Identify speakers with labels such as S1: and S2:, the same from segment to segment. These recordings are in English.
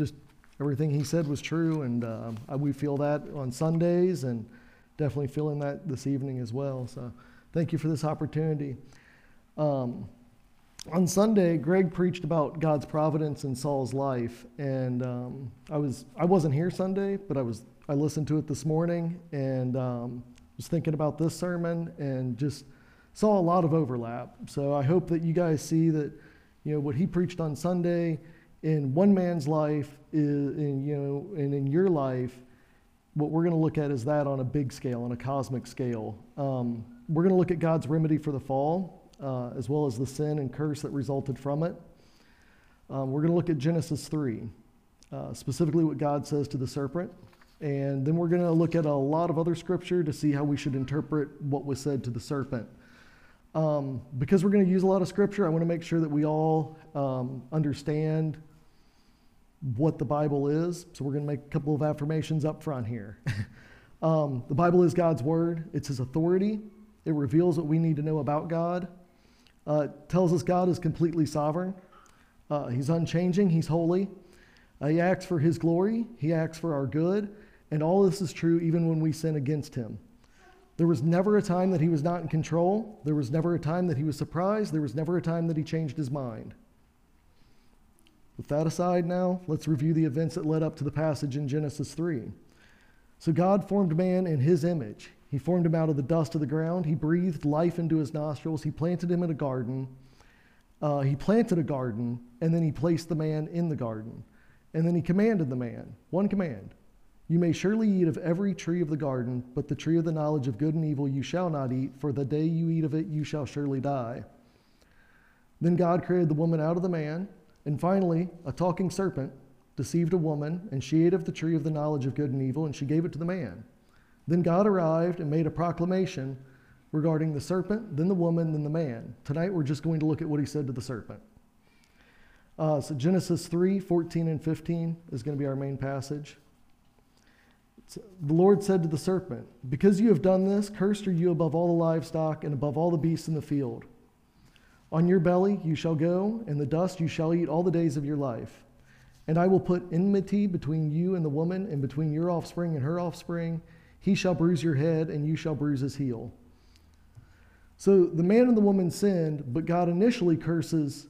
S1: just everything he said was true, and uh, we feel that on Sundays, and definitely feeling that this evening as well. So, thank you for this opportunity. Um, on Sunday, Greg preached about God's providence in Saul's life, and um, I was I wasn't here Sunday, but I was I listened to it this morning and um, was thinking about this sermon and just saw a lot of overlap. So I hope that you guys see that you know what he preached on Sunday in one man's life in you know and in your life. What we're going to look at is that on a big scale, on a cosmic scale. Um, we're going to look at God's remedy for the fall uh, as well as the sin and curse that resulted from it. Um, we're going to look at Genesis 3, uh, specifically what God says to the serpent. And then we're going to look at a lot of other scripture to see how we should interpret what was said to the serpent. Um, because we're going to use a lot of scripture, I want to make sure that we all um, understand what the Bible is. So we're going to make a couple of affirmations up front here. um, the Bible is God's word, it's His authority, it reveals what we need to know about God uh, tells us God is completely sovereign. Uh, he's unchanging. He's holy. Uh, he acts for His glory. He acts for our good. And all this is true even when we sin against Him. There was never a time that He was not in control. There was never a time that He was surprised. There was never a time that He changed His mind. With that aside, now, let's review the events that led up to the passage in Genesis 3. So, God formed man in His image. He formed him out of the dust of the ground. He breathed life into his nostrils. He planted him in a garden. Uh, he planted a garden, and then he placed the man in the garden. And then he commanded the man one command You may surely eat of every tree of the garden, but the tree of the knowledge of good and evil you shall not eat, for the day you eat of it you shall surely die. Then God created the woman out of the man, and finally, a talking serpent deceived a woman, and she ate of the tree of the knowledge of good and evil, and she gave it to the man. Then God arrived and made a proclamation regarding the serpent, then the woman, then the man. Tonight we're just going to look at what he said to the serpent. Uh, so Genesis 3 14 and 15 is going to be our main passage. The Lord said to the serpent, Because you have done this, cursed are you above all the livestock and above all the beasts in the field. On your belly you shall go, and the dust you shall eat all the days of your life. And I will put enmity between you and the woman, and between your offspring and her offspring he shall bruise your head, and you shall bruise his heel. So the man and the woman sinned, but God initially curses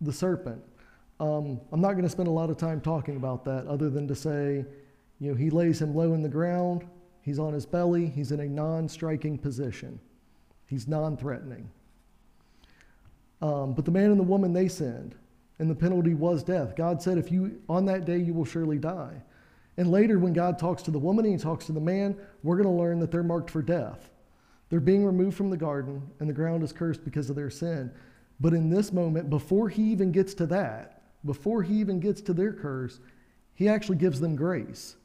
S1: the serpent. Um, I'm not going to spend a lot of time talking about that other than to say, you know, he lays him low in the ground, he's on his belly, he's in a non striking position, he's non threatening. Um, but the man and the woman, they sinned, and the penalty was death. God said, if you, on that day, you will surely die. And later, when God talks to the woman and he talks to the man, we're going to learn that they're marked for death. They're being removed from the garden, and the ground is cursed because of their sin. But in this moment, before he even gets to that, before he even gets to their curse, he actually gives them grace.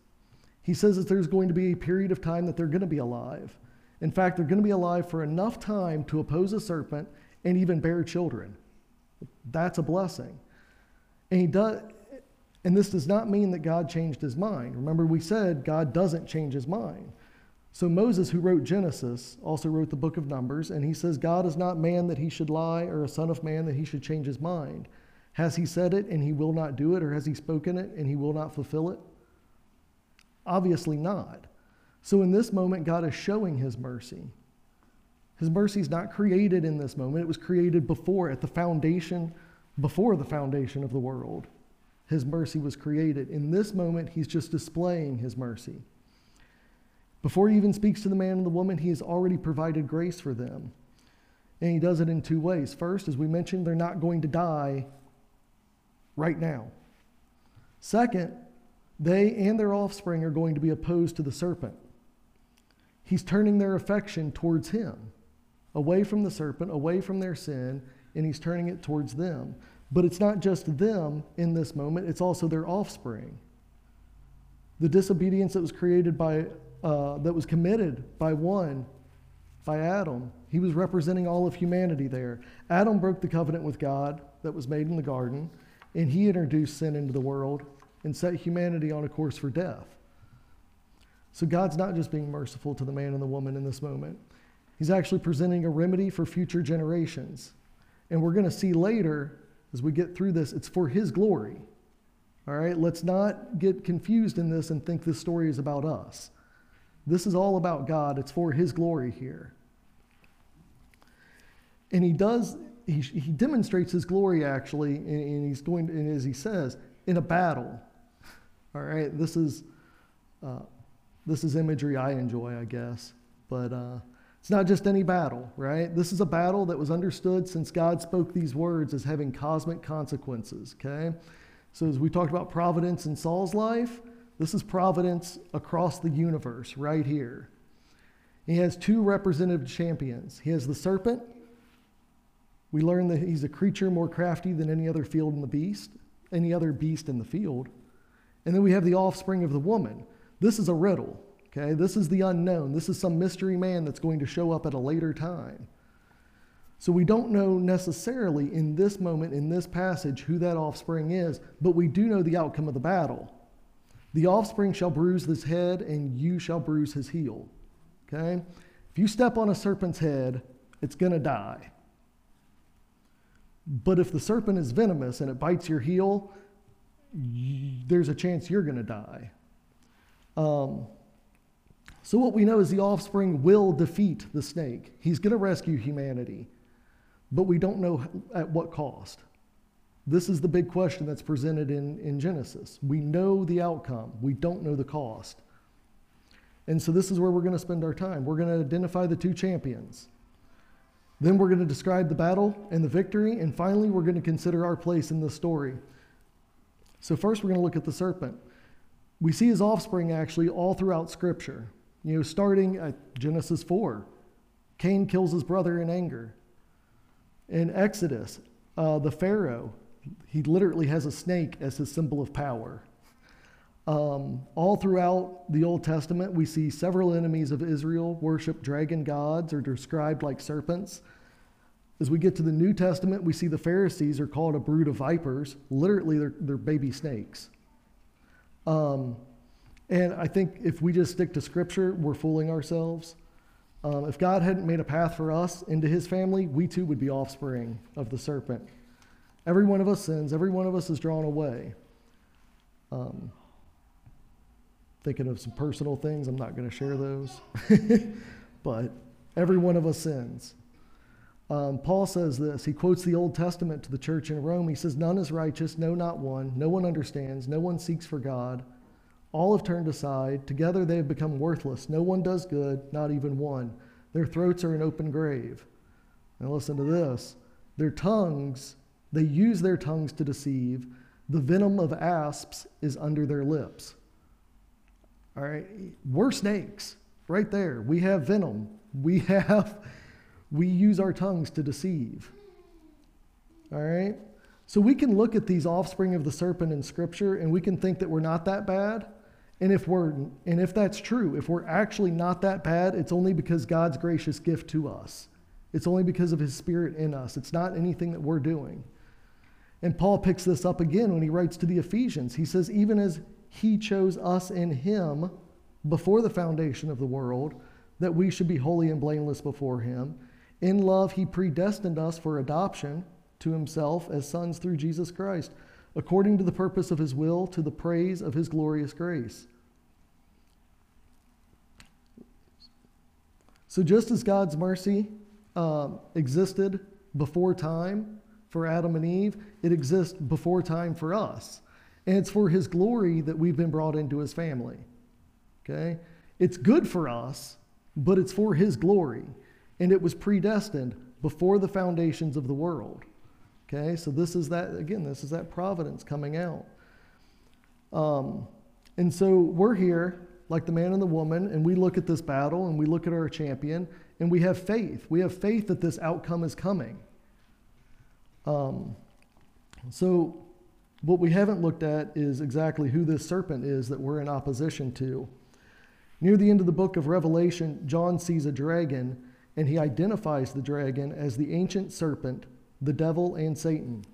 S1: He says that there's going to be a period of time that they're going to be alive. In fact, they're going to be alive for enough time to oppose a serpent and even bear children. That's a blessing. And he does, and this does not mean that God changed his mind. Remember, we said God doesn't change his mind. So Moses, who wrote Genesis, also wrote the book of Numbers, and he says, God is not man that he should lie, or a son of man that he should change his mind. Has he said it and he will not do it, or has he spoken it and he will not fulfill it? Obviously not. So in this moment, God is showing his mercy. His mercy is not created in this moment, it was created before, at the foundation, before the foundation of the world his mercy was created. In this moment, he's just displaying his mercy. Before he even speaks to the man and the woman, he has already provided grace for them. And he does it in two ways. First, as we mentioned, they're not going to die right now. Second, they and their offspring are going to be opposed to the serpent. He's turning their affection towards him, away from the serpent, away from their sin, and he's turning it towards them. But it's not just them in this moment, it's also their offspring. The disobedience that was created by, uh, that was committed by one, by Adam, he was representing all of humanity there. Adam broke the covenant with God that was made in the garden, and he introduced sin into the world and set humanity on a course for death. So God's not just being merciful to the man and the woman in this moment, He's actually presenting a remedy for future generations. And we're going to see later as we get through this, it's for His glory. All right, let's not get confused in this and think this story is about us. This is all about God, it's for His glory here. And He does, He, he demonstrates His glory actually, and, and He's going, and as He says, in a battle. All right, this is, uh, this is imagery I enjoy, I guess. But uh, it's not just any battle, right? This is a battle that was understood since God spoke these words as having cosmic consequences, okay? So, as we talked about providence in Saul's life, this is providence across the universe right here. He has two representative champions. He has the serpent. We learn that he's a creature more crafty than any other field in the beast, any other beast in the field. And then we have the offspring of the woman. This is a riddle, okay? This is the unknown. This is some mystery man that's going to show up at a later time. So we don't know necessarily in this moment, in this passage, who that offspring is, but we do know the outcome of the battle. The offspring shall bruise his head, and you shall bruise his heel. Okay? If you step on a serpent's head, it's going to die. But if the serpent is venomous and it bites your heel, there's a chance you're going to die. Um, so, what we know is the offspring will defeat the snake. He's going to rescue humanity but we don't know at what cost. This is the big question that's presented in, in Genesis. We know the outcome, we don't know the cost. And so, this is where we're going to spend our time. We're going to identify the two champions. Then, we're going to describe the battle and the victory. And finally, we're going to consider our place in the story. So, first, we're going to look at the serpent. We see his offspring actually all throughout Scripture. You know, starting at Genesis 4, Cain kills his brother in anger. In Exodus, uh, the Pharaoh, he literally has a snake as his symbol of power. Um, all throughout the Old Testament, we see several enemies of Israel worship dragon gods or described like serpents. As we get to the New Testament, we see the Pharisees are called a brood of vipers. Literally, they're, they're baby snakes. Um, and I think if we just stick to Scripture, we're fooling ourselves. Um, if God hadn't made a path for us into his family, we too would be offspring of the serpent. Every one of us sins, every one of us is drawn away. Um, thinking of some personal things, I'm not going to share those. but every one of us sins. Um, Paul says this. He quotes the Old Testament to the church in Rome. He says, None is righteous, no, not one. No one understands, no one seeks for God. All have turned aside. Together they have become worthless. No one does good, not even one. Their throats are an open grave. Now listen to this. Their tongues, they use their tongues to deceive. The venom of asps is under their lips. All right, we're snakes right there. We have venom. We have, we use our tongues to deceive. All right? So we can look at these offspring of the serpent in Scripture and we can think that we're not that bad. And if we're and if that's true, if we're actually not that bad, it's only because God's gracious gift to us. It's only because of his spirit in us. It's not anything that we're doing. And Paul picks this up again when he writes to the Ephesians. He says, Even as he chose us in him before the foundation of the world, that we should be holy and blameless before him. In love, he predestined us for adoption to himself as sons through Jesus Christ according to the purpose of his will, to the praise of his glorious grace. So, just as God's mercy um, existed before time for Adam and Eve, it exists before time for us. And it's for his glory that we've been brought into his family. Okay? It's good for us, but it's for his glory. And it was predestined before the foundations of the world. Okay, so this is that, again, this is that providence coming out. Um, and so we're here, like the man and the woman, and we look at this battle and we look at our champion and we have faith. We have faith that this outcome is coming. Um, so, what we haven't looked at is exactly who this serpent is that we're in opposition to. Near the end of the book of Revelation, John sees a dragon and he identifies the dragon as the ancient serpent the devil and Satan.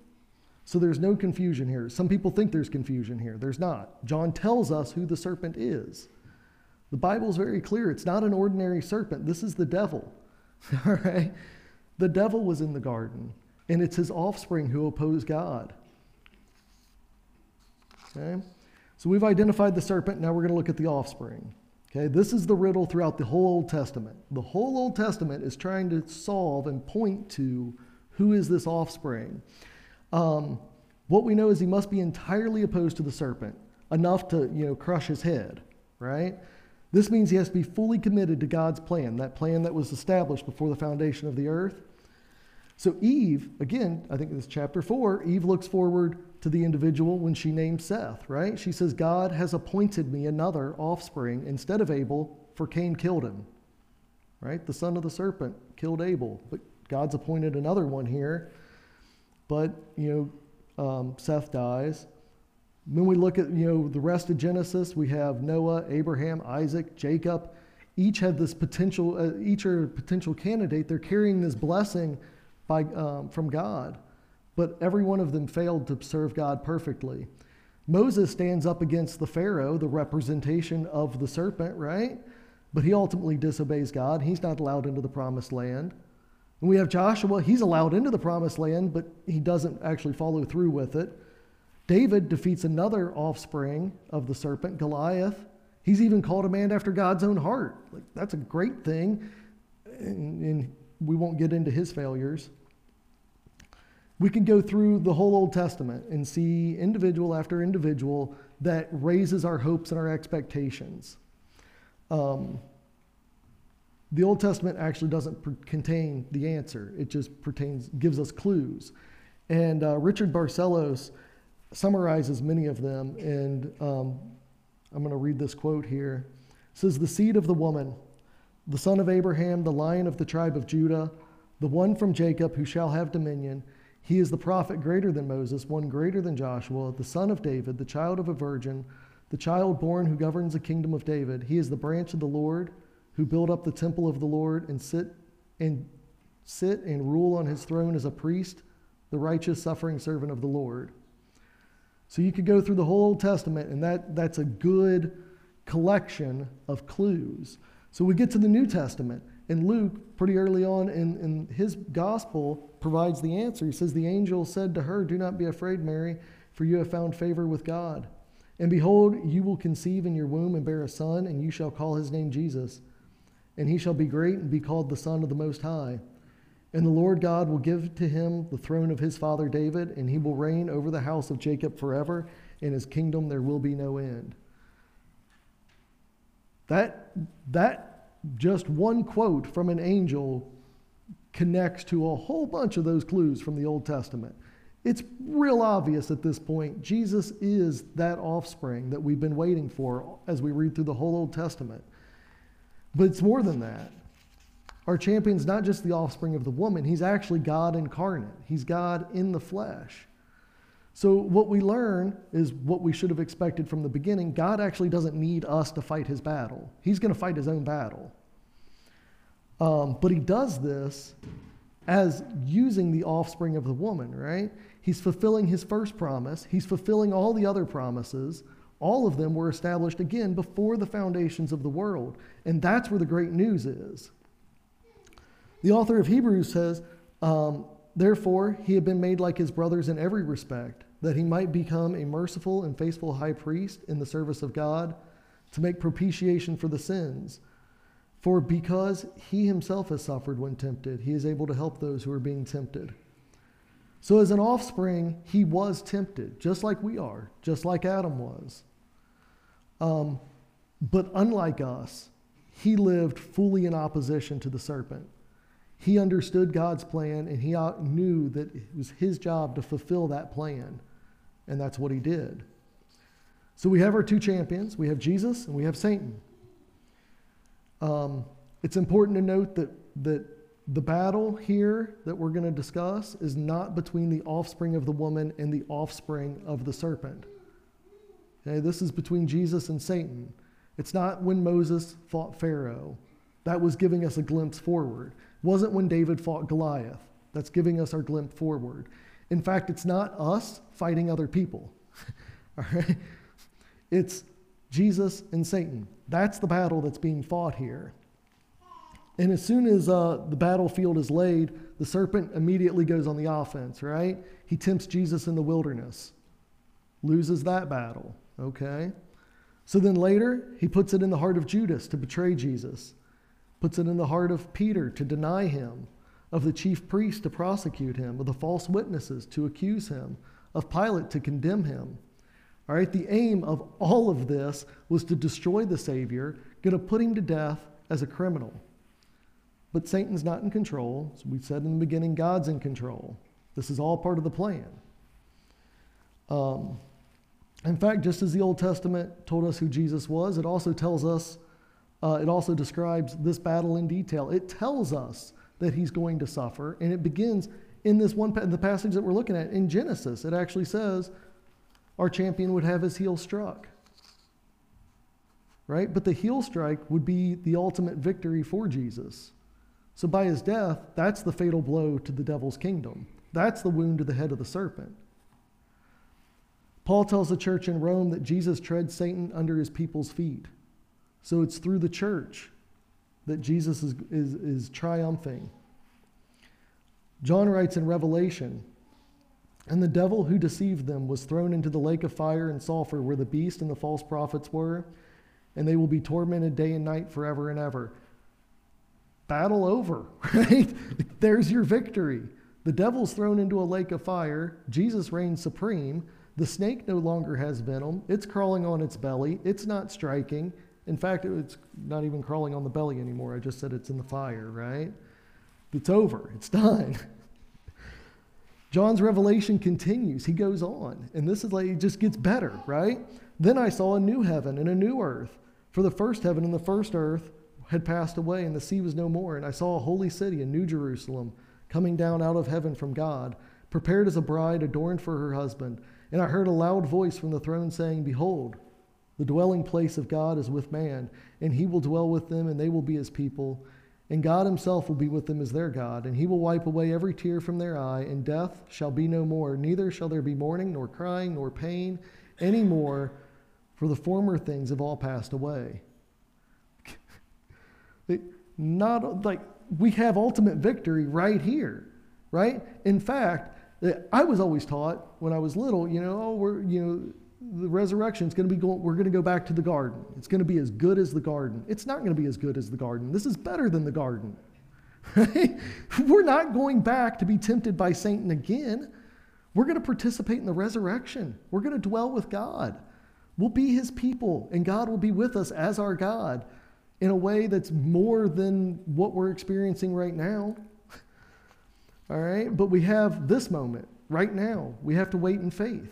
S1: So there's no confusion here. Some people think there's confusion here. There's not. John tells us who the serpent is. The Bible is very clear. It's not an ordinary serpent. This is the devil. All right? The devil was in the garden, and it's his offspring who oppose God. Okay? So we've identified the serpent, now we're going to look at the offspring. Okay, this is the riddle throughout the whole Old Testament. The whole Old Testament is trying to solve and point to who is this offspring. Um, what we know is he must be entirely opposed to the serpent, enough to you know crush his head, right? This means he has to be fully committed to God's plan, that plan that was established before the foundation of the earth. So Eve, again, I think this chapter four, Eve looks forward to the individual when she names Seth, right? She says, God has appointed me another offspring instead of Abel, for Cain killed him, right? The son of the serpent killed Abel, but God's appointed another one here. But, you know, um, Seth dies. When we look at, you know, the rest of Genesis, we have Noah, Abraham, Isaac, Jacob. Each have this potential, uh, each are a potential candidate. They're carrying this blessing by, um, from God but every one of them failed to serve God perfectly. Moses stands up against the Pharaoh, the representation of the serpent, right? But he ultimately disobeys God. He's not allowed into the promised land. And we have Joshua, he's allowed into the promised land, but he doesn't actually follow through with it. David defeats another offspring of the serpent, Goliath. He's even called a man after God's own heart. Like, that's a great thing. And, and we won't get into his failures. We can go through the whole Old Testament and see individual after individual that raises our hopes and our expectations. Um, the Old Testament actually doesn't contain the answer. It just pertains, gives us clues. And uh, Richard Barcellos summarizes many of them. And um, I'm going to read this quote here. It says, The seed of the woman, the son of Abraham, the lion of the tribe of Judah, the one from Jacob who shall have dominion, he is the prophet greater than Moses, one greater than Joshua, the son of David, the child of a virgin, the child born who governs the kingdom of David. He is the branch of the Lord who build up the temple of the Lord and sit and sit and rule on his throne as a priest, the righteous suffering servant of the Lord. So you could go through the whole Old Testament, and that, that's a good collection of clues. So we get to the New Testament, and Luke, pretty early on in, in his gospel, provides the answer. He says, The angel said to her, Do not be afraid, Mary, for you have found favor with God. And behold, you will conceive in your womb and bear a son, and you shall call his name Jesus. And he shall be great and be called the Son of the Most High. And the Lord God will give to him the throne of his father David, and he will reign over the house of Jacob forever. and his kingdom there will be no end. That, that just one quote from an angel connects to a whole bunch of those clues from the Old Testament. It's real obvious at this point. Jesus is that offspring that we've been waiting for as we read through the whole Old Testament. But it's more than that. Our champion's not just the offspring of the woman, he's actually God incarnate. He's God in the flesh. So, what we learn is what we should have expected from the beginning. God actually doesn't need us to fight his battle, he's going to fight his own battle. Um, but he does this as using the offspring of the woman, right? He's fulfilling his first promise, he's fulfilling all the other promises. All of them were established again before the foundations of the world. And that's where the great news is. The author of Hebrews says, um, Therefore, he had been made like his brothers in every respect, that he might become a merciful and faithful high priest in the service of God to make propitiation for the sins. For because he himself has suffered when tempted, he is able to help those who are being tempted. So, as an offspring, he was tempted, just like we are, just like Adam was. Um, but unlike us, he lived fully in opposition to the serpent. He understood God's plan and he knew that it was his job to fulfill that plan. And that's what he did. So we have our two champions we have Jesus and we have Satan. Um, it's important to note that, that the battle here that we're going to discuss is not between the offspring of the woman and the offspring of the serpent. Okay, this is between Jesus and Satan. It's not when Moses fought Pharaoh. That was giving us a glimpse forward. It wasn't when David fought Goliath. That's giving us our glimpse forward. In fact, it's not us fighting other people. All right? It's Jesus and Satan. That's the battle that's being fought here. And as soon as uh, the battlefield is laid, the serpent immediately goes on the offense, right? He tempts Jesus in the wilderness. loses that battle. Okay? So then later, he puts it in the heart of Judas to betray Jesus, puts it in the heart of Peter to deny him, of the chief priest to prosecute him, of the false witnesses to accuse him, of Pilate to condemn him. All right, the aim of all of this was to destroy the Savior, going to put him to death as a criminal. But Satan's not in control. As we said in the beginning, God's in control. This is all part of the plan. Um, in fact, just as the Old Testament told us who Jesus was, it also tells us, uh, it also describes this battle in detail. It tells us that he's going to suffer, and it begins in this one in the passage that we're looking at in Genesis. It actually says our champion would have his heel struck. Right? But the heel strike would be the ultimate victory for Jesus. So by his death, that's the fatal blow to the devil's kingdom. That's the wound to the head of the serpent. Paul tells the church in Rome that Jesus treads Satan under his people's feet. So it's through the church that Jesus is, is, is triumphing. John writes in Revelation, and the devil who deceived them was thrown into the lake of fire and sulfur where the beast and the false prophets were, and they will be tormented day and night forever and ever. Battle over, right? There's your victory. The devil's thrown into a lake of fire. Jesus reigns supreme. The snake no longer has venom. It's crawling on its belly. It's not striking. In fact, it's not even crawling on the belly anymore. I just said it's in the fire, right? It's over. It's done. John's revelation continues. He goes on. And this is like, it just gets better, right? Then I saw a new heaven and a new earth. For the first heaven and the first earth had passed away, and the sea was no more. And I saw a holy city, a new Jerusalem, coming down out of heaven from God, prepared as a bride adorned for her husband. And I heard a loud voice from the throne saying, Behold, the dwelling place of God is with man, and he will dwell with them, and they will be his people. And God himself will be with them as their God, and he will wipe away every tear from their eye, and death shall be no more. Neither shall there be mourning, nor crying, nor pain any more, for the former things have all passed away. Not like we have ultimate victory right here, right? In fact, I was always taught when I was little, you know, oh, we're, you know, the resurrection is going to be going, we're going to go back to the garden. It's going to be as good as the garden. It's not going to be as good as the garden. This is better than the garden. We're not going back to be tempted by Satan again. We're going to participate in the resurrection. We're going to dwell with God. We'll be his people, and God will be with us as our God in a way that's more than what we're experiencing right now. All right? But we have this moment right now. We have to wait in faith.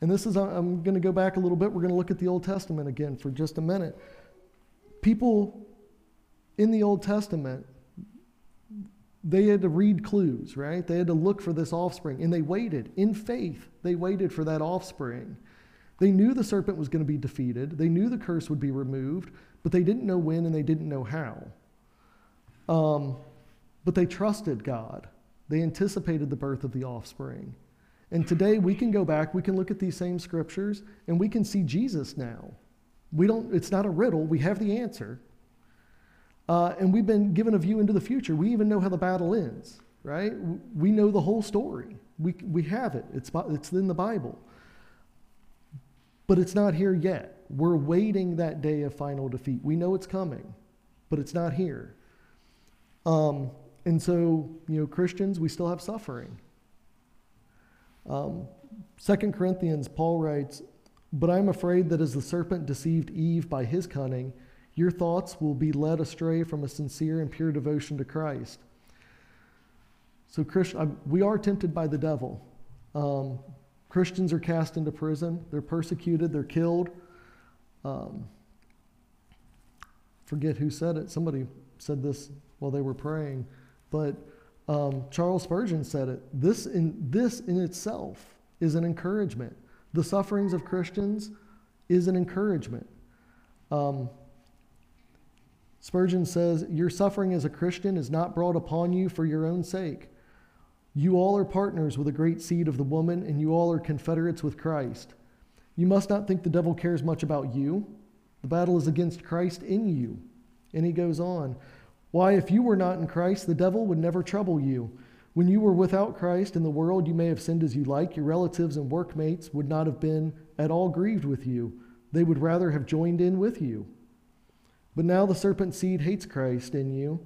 S1: And this is, I'm going to go back a little bit. We're going to look at the Old Testament again for just a minute. People in the Old Testament, they had to read clues, right? They had to look for this offspring, and they waited in faith. They waited for that offspring. They knew the serpent was going to be defeated, they knew the curse would be removed, but they didn't know when and they didn't know how. Um, but they trusted God. They anticipated the birth of the offspring. And today we can go back, we can look at these same scriptures, and we can see Jesus now. We don't, it's not a riddle, we have the answer. Uh, and we've been given a view into the future. We even know how the battle ends, right? We know the whole story. We, we have it, it's, it's in the Bible. But it's not here yet. We're waiting that day of final defeat. We know it's coming, but it's not here. Um, and so, you know, Christians, we still have suffering. Um, 2 Corinthians, Paul writes, But I'm afraid that as the serpent deceived Eve by his cunning, your thoughts will be led astray from a sincere and pure devotion to Christ. So, Christ, we are tempted by the devil. Um, Christians are cast into prison, they're persecuted, they're killed. Um, forget who said it. Somebody said this while they were praying. But um, Charles Spurgeon said it this in, this in itself is an encouragement. The sufferings of Christians is an encouragement. Um, Spurgeon says, Your suffering as a Christian is not brought upon you for your own sake. You all are partners with the great seed of the woman, and you all are confederates with Christ. You must not think the devil cares much about you. The battle is against Christ in you. And he goes on, why, if you were not in Christ, the devil would never trouble you. When you were without Christ in the world, you may have sinned as you like. Your relatives and workmates would not have been at all grieved with you, they would rather have joined in with you. But now the serpent seed hates Christ in you.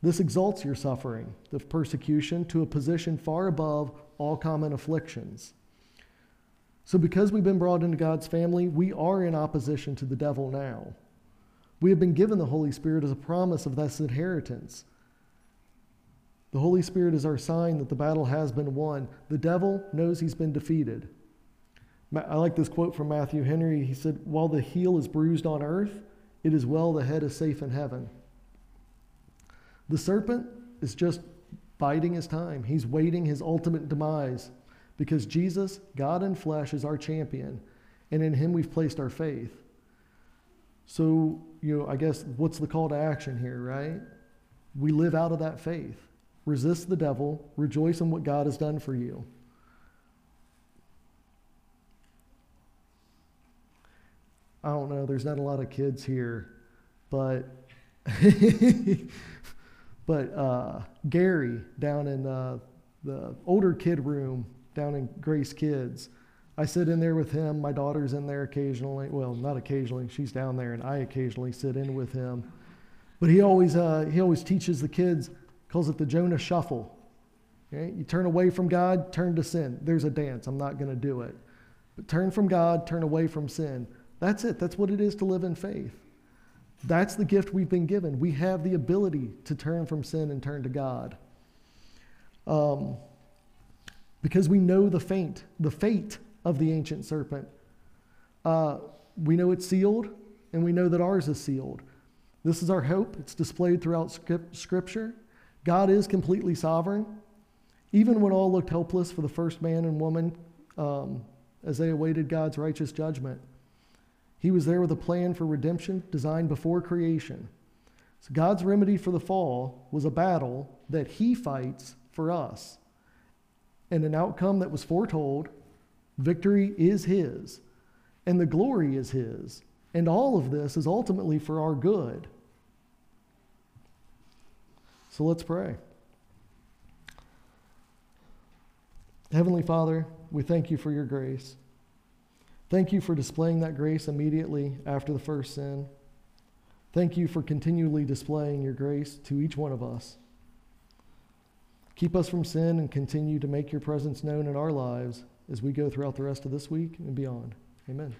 S1: This exalts your suffering the persecution to a position far above all common afflictions. So, because we've been brought into God's family, we are in opposition to the devil now. We have been given the Holy Spirit as a promise of this inheritance. The Holy Spirit is our sign that the battle has been won. The devil knows he's been defeated. I like this quote from Matthew Henry. He said, While the heel is bruised on earth, it is well the head is safe in heaven. The serpent is just biding his time, he's waiting his ultimate demise because Jesus, God in flesh, is our champion, and in him we've placed our faith. So, you know, I guess what's the call to action here, right? We live out of that faith. Resist the devil, rejoice in what God has done for you. I don't know, there's not a lot of kids here, but but uh, Gary down in uh, the older kid room down in Grace Kids, I sit in there with him. My daughter's in there occasionally. Well, not occasionally. She's down there, and I occasionally sit in with him. But he always uh, he always teaches the kids calls it the Jonah shuffle. Okay? You turn away from God, turn to sin. There's a dance. I'm not going to do it. But turn from God, turn away from sin. That's it. That's what it is to live in faith. That's the gift we've been given. We have the ability to turn from sin and turn to God. Um, because we know the fate, the fate of the ancient serpent. Uh, we know it's sealed, and we know that ours is sealed. This is our hope. It's displayed throughout Scripture. God is completely sovereign. Even when all looked hopeless for the first man and woman um, as they awaited God's righteous judgment, He was there with a plan for redemption designed before creation. So God's remedy for the fall was a battle that He fights for us. And an outcome that was foretold. Victory is His, and the glory is His. And all of this is ultimately for our good. So let's pray. Heavenly Father, we thank you for your grace. Thank you for displaying that grace immediately after the first sin. Thank you for continually displaying your grace to each one of us. Keep us from sin and continue to make your presence known in our lives as we go throughout the rest of this week and beyond. Amen.